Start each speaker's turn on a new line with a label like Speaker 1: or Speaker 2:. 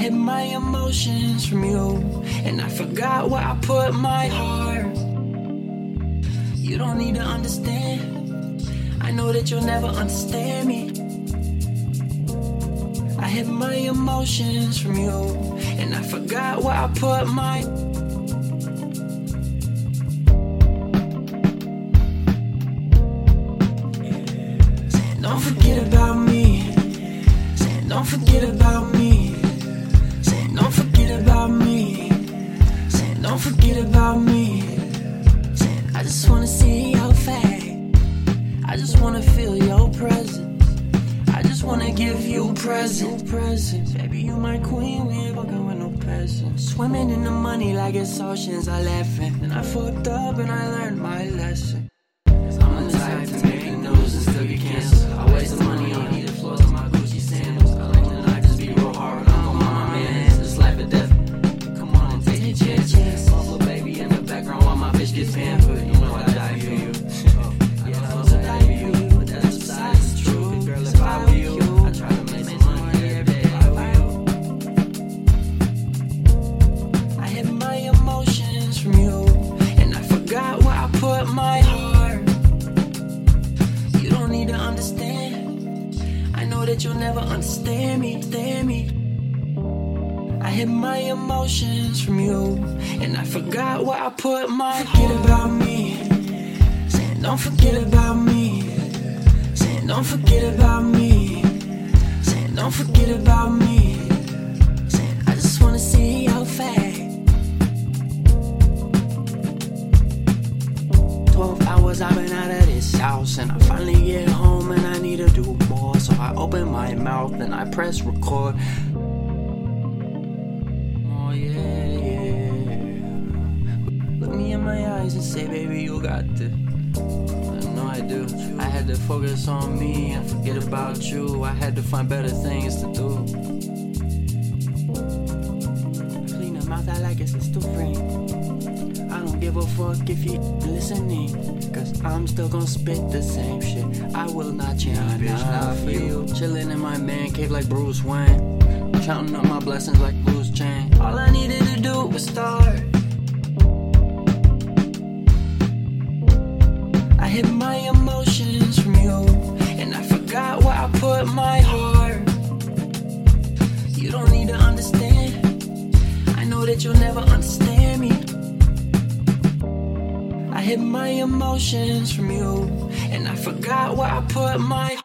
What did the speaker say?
Speaker 1: hid my emotions from you, and I forgot where I put my heart. You don't need to understand. I know that you'll never understand me. I hid my emotions from you, and I forgot where I put my. Don't forget about me. Don't forget about me. Don't forget about me. I just wanna see your face. I just wanna feel your presence. I just wanna give you presents. presents. Baby, you my queen. We ain't fucking with no peasants. Swimming in the money like it's oceans. I laughing. And I fucked up and I learned my lesson. Bitch gets pampered. You know I die for you. I die for you. But that's besides the truth. If I were you, I try to make some money every day. I hid my emotions from you, and I forgot where I put my heart. You don't need to understand. I know that you'll never understand me, understand me. Hid my emotions from you, and I forgot where I put my Forget about me. Saying, don't forget about me. Saying, don't forget about me. Saying, don't forget about me. Saying, I just wanna see your face. 12 hours I've been out of this house and I finally get home and I need to do more. So I open my mouth and I press record. In my eyes and say, baby, you got this. I know I do. I had to focus on me and forget about you. I had to find better things to do. Clean the mouth, I like it's still free. I don't give a fuck if you listening. Cause I'm still gonna spit the same shit. I will not change, bitch, not for you. Chillin' in my man cave like Bruce Wayne. Counting up my blessings like Bruce Chain. All I needed to do was start. My emotions from you, and I forgot where I put my heart. You don't need to understand. I know that you'll never understand me. I hid my emotions from you, and I forgot where I put my